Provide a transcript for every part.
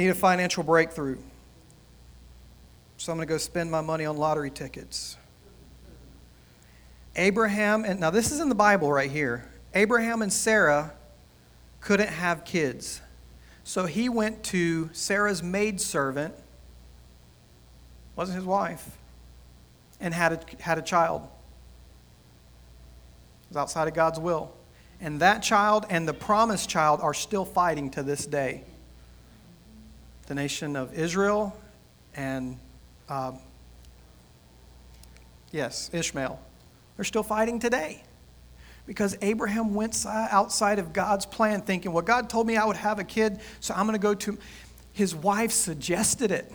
Need a financial breakthrough. So I'm going to go spend my money on lottery tickets. Abraham, and now this is in the Bible right here. Abraham and Sarah couldn't have kids. So he went to Sarah's maidservant, wasn't his wife, and had a, had a child. It was outside of God's will. And that child and the promised child are still fighting to this day. The nation of Israel and, uh, yes, Ishmael. They're still fighting today because Abraham went outside of God's plan, thinking, well, God told me I would have a kid, so I'm going to go to. His wife suggested it.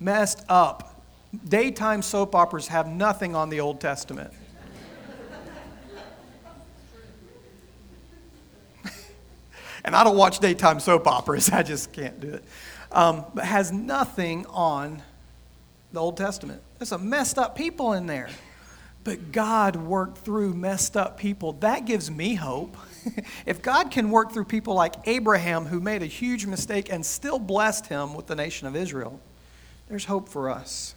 Messed up. Daytime soap operas have nothing on the Old Testament. And I don't watch daytime soap operas, I just can't do it. Um, but has nothing on the Old Testament. There's some messed up people in there. But God worked through messed up people. That gives me hope. if God can work through people like Abraham, who made a huge mistake and still blessed him with the nation of Israel, there's hope for us.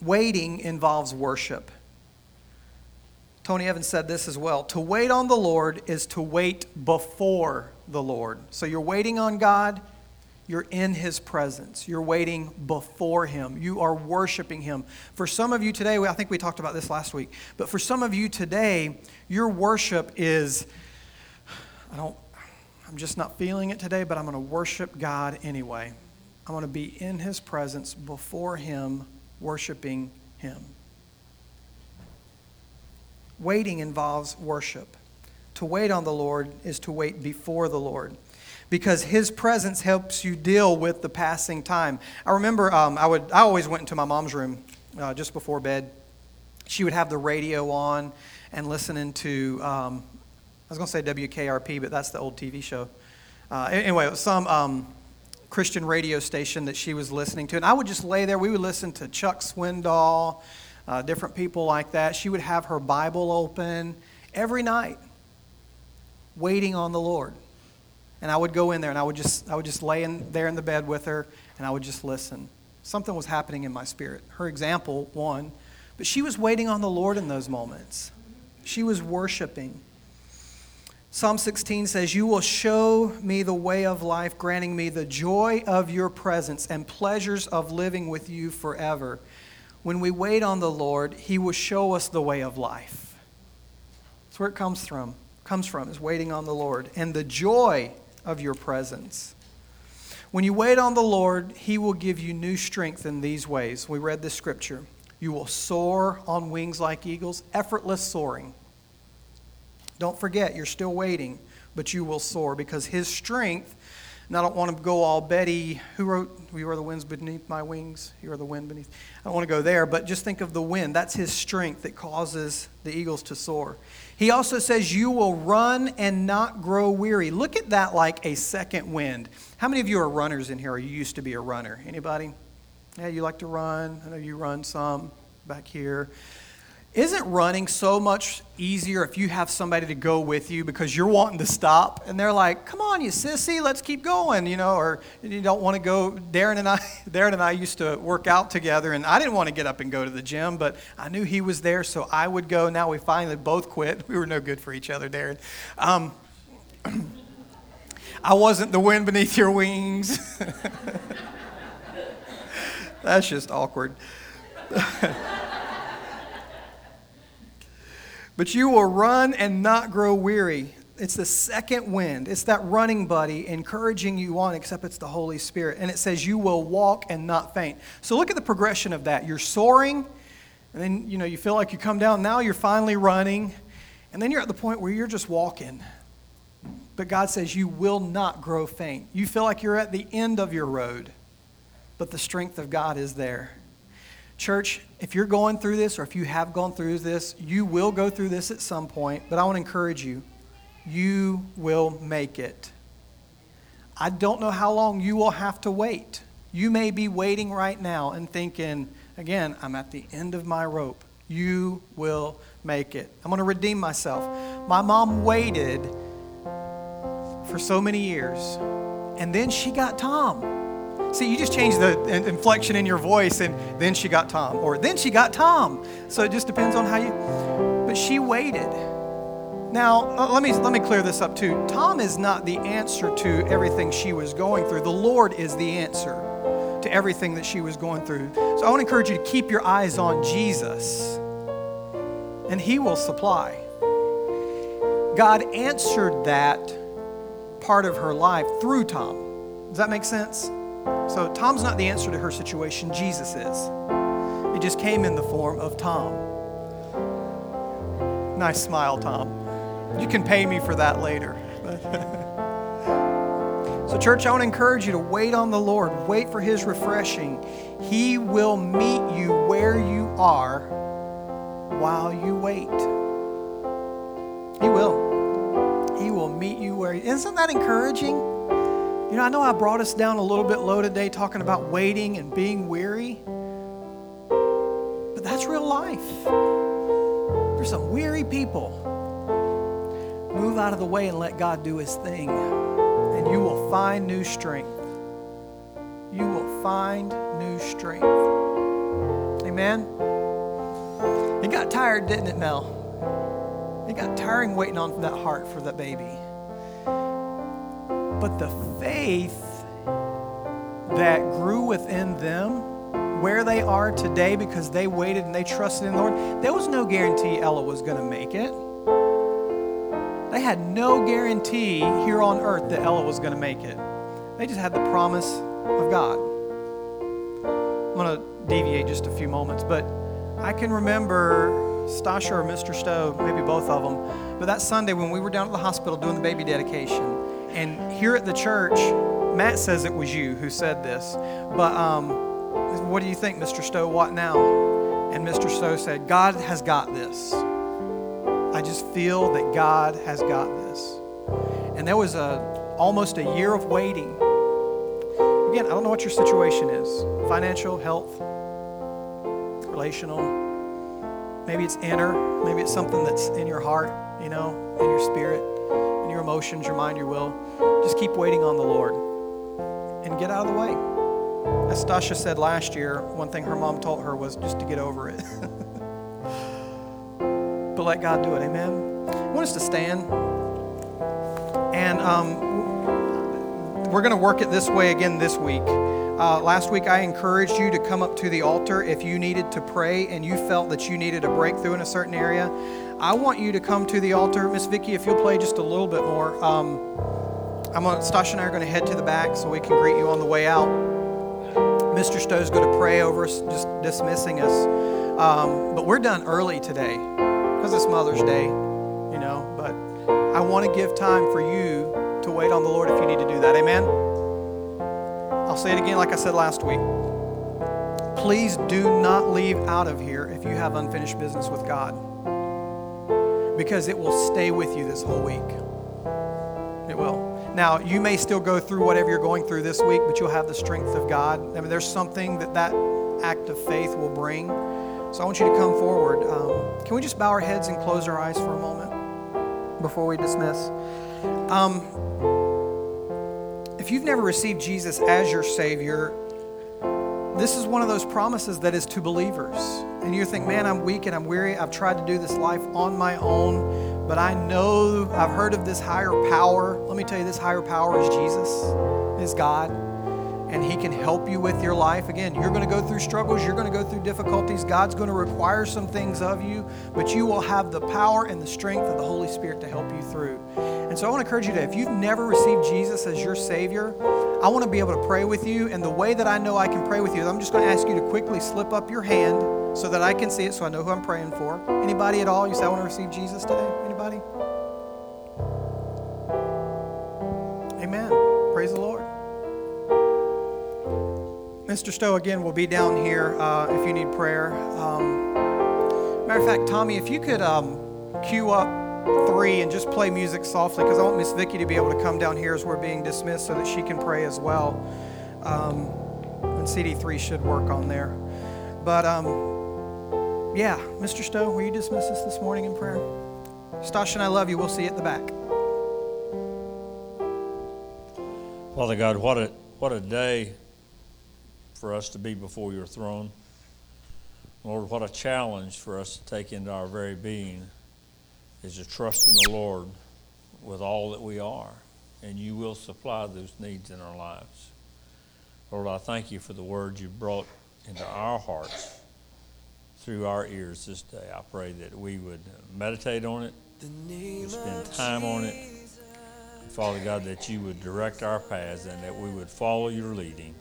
Waiting involves worship. Tony Evans said this as well. To wait on the Lord is to wait before the Lord. So you're waiting on God, you're in His presence. You're waiting before Him. You are worshiping Him. For some of you today, I think we talked about this last week, but for some of you today, your worship is, I don't, I'm just not feeling it today, but I'm going to worship God anyway. I'm going to be in His presence before Him, worshiping Him. Waiting involves worship. To wait on the Lord is to wait before the Lord because his presence helps you deal with the passing time. I remember um, I, would, I always went into my mom's room uh, just before bed. She would have the radio on and listening to, um, I was going to say WKRP, but that's the old TV show. Uh, anyway, it was some um, Christian radio station that she was listening to. And I would just lay there. We would listen to Chuck Swindoll, uh, different people like that. She would have her Bible open every night, waiting on the Lord. And I would go in there and I would just, I would just lay in there in the bed with her and I would just listen. Something was happening in my spirit. Her example, one, but she was waiting on the Lord in those moments. She was worshiping. Psalm 16 says, You will show me the way of life, granting me the joy of your presence and pleasures of living with you forever. When we wait on the Lord, He will show us the way of life. That's where it comes from. Comes from is waiting on the Lord. And the joy of your presence. When you wait on the Lord, He will give you new strength in these ways. We read this scripture. You will soar on wings like eagles, effortless soaring. Don't forget, you're still waiting, but you will soar because His strength and I don't want to go all Betty, who wrote, You are the winds beneath my wings, you are the wind beneath. I don't want to go there, but just think of the wind. That's his strength that causes the eagles to soar. He also says, You will run and not grow weary. Look at that like a second wind. How many of you are runners in here, or you used to be a runner? Anybody? Yeah, you like to run. I know you run some back here. Isn't running so much easier if you have somebody to go with you because you're wanting to stop and they're like, "Come on, you sissy, let's keep going," you know, or you don't want to go. Darren and I, Darren and I used to work out together, and I didn't want to get up and go to the gym, but I knew he was there, so I would go. Now we finally both quit. We were no good for each other, Darren. Um, I wasn't the wind beneath your wings. That's just awkward. But you will run and not grow weary. It's the second wind. It's that running buddy encouraging you on, except it's the Holy Spirit. And it says you will walk and not faint. So look at the progression of that. You're soaring, and then you know you feel like you come down. Now you're finally running, and then you're at the point where you're just walking. But God says you will not grow faint. You feel like you're at the end of your road, but the strength of God is there. Church, if you're going through this or if you have gone through this, you will go through this at some point, but I want to encourage you. You will make it. I don't know how long you will have to wait. You may be waiting right now and thinking, again, I'm at the end of my rope. You will make it. I'm going to redeem myself. My mom waited for so many years, and then she got Tom. See, you just changed the inflection in your voice, and then she got Tom, or then she got Tom. So it just depends on how you. But she waited. Now, let me, let me clear this up too. Tom is not the answer to everything she was going through, the Lord is the answer to everything that she was going through. So I want to encourage you to keep your eyes on Jesus, and He will supply. God answered that part of her life through Tom. Does that make sense? So Tom's not the answer to her situation, Jesus is. It just came in the form of Tom. Nice smile, Tom. You can pay me for that later. so, church, I want to encourage you to wait on the Lord. Wait for His refreshing. He will meet you where you are while you wait. He will. He will meet you where. Isn't that encouraging? You know, I know I brought us down a little bit low today talking about waiting and being weary, but that's real life. There's some weary people Move out of the way and let God do his thing, and you will find new strength. You will find new strength. Amen. It got tired, didn't it, Mel? It got tiring waiting on that heart for that baby. But the faith that grew within them, where they are today because they waited and they trusted in the Lord, there was no guarantee Ella was going to make it. They had no guarantee here on earth that Ella was going to make it. They just had the promise of God. I'm going to deviate just a few moments, but I can remember Stasha or Mr. Stowe, maybe both of them, but that Sunday when we were down at the hospital doing the baby dedication, and here at the church, Matt says it was you who said this, but um, what do you think, Mr. Stowe? What now? And Mr. Stowe said, God has got this. I just feel that God has got this. And there was a almost a year of waiting. Again, I don't know what your situation is financial, health, relational. Maybe it's inner. Maybe it's something that's in your heart, you know, in your spirit, your emotions, your mind, your will. Just keep waiting on the Lord and get out of the way. As Stasha said last year, one thing her mom told her was just to get over it. but let God do it. Amen. I want us to stand. And um, we're going to work it this way again this week. Uh, last week, I encouraged you to come up to the altar if you needed to pray and you felt that you needed a breakthrough in a certain area. I want you to come to the altar. Miss Vicki, if you'll play just a little bit more. Um, I'm gonna, Stasha and I are going to head to the back so we can greet you on the way out. Mr. Stowe's going to pray over us, just dismissing us. Um, but we're done early today because it's Mother's Day, you know. But I want to give time for you to wait on the Lord if you need to do that. Amen. I'll say it again, like I said last week. Please do not leave out of here if you have unfinished business with God, because it will stay with you this whole week. It will. Now, you may still go through whatever you're going through this week, but you'll have the strength of God. I mean, there's something that that act of faith will bring so I want you to come forward. Um, can we just bow our heads and close our eyes for a moment before we dismiss? Um, if you've never received Jesus as your Savior, this is one of those promises that is to believers. And you think, man, I'm weak and I'm weary. I've tried to do this life on my own, but I know I've heard of this higher power. Let me tell you, this higher power is Jesus, is God and He can help you with your life. Again, you're going to go through struggles, you're going to go through difficulties. God's going to require some things of you, but you will have the power and the strength of the Holy Spirit to help you through. And so I want to encourage you to, if you've never received Jesus as your Savior, I want to be able to pray with you. And the way that I know I can pray with you is I'm just going to ask you to quickly slip up your hand so that I can see it so I know who I'm praying for. Anybody at all? You say, I want to receive Jesus today? Anybody? Amen. Praise the Lord. Mr. Stowe, again, will be down here uh, if you need prayer. Um, matter of fact, Tommy, if you could um, cue up three and just play music softly, because I want Miss Vicky to be able to come down here as we're being dismissed so that she can pray as well. Um, and CD3 should work on there. But um, Yeah, Mr. Stowe, will you dismiss us this morning in prayer? Stash and I love you. We'll see you at the back. Father God, what a what a day for us to be before your throne. Lord, what a challenge for us to take into our very being is to trust in the Lord with all that we are, and you will supply those needs in our lives. Lord, I thank you for the words you brought into our hearts through our ears this day. I pray that we would meditate on it, spend time on it. And Father God, that you would direct our paths and that we would follow your leading.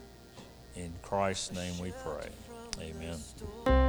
In Christ's name we pray. Amen.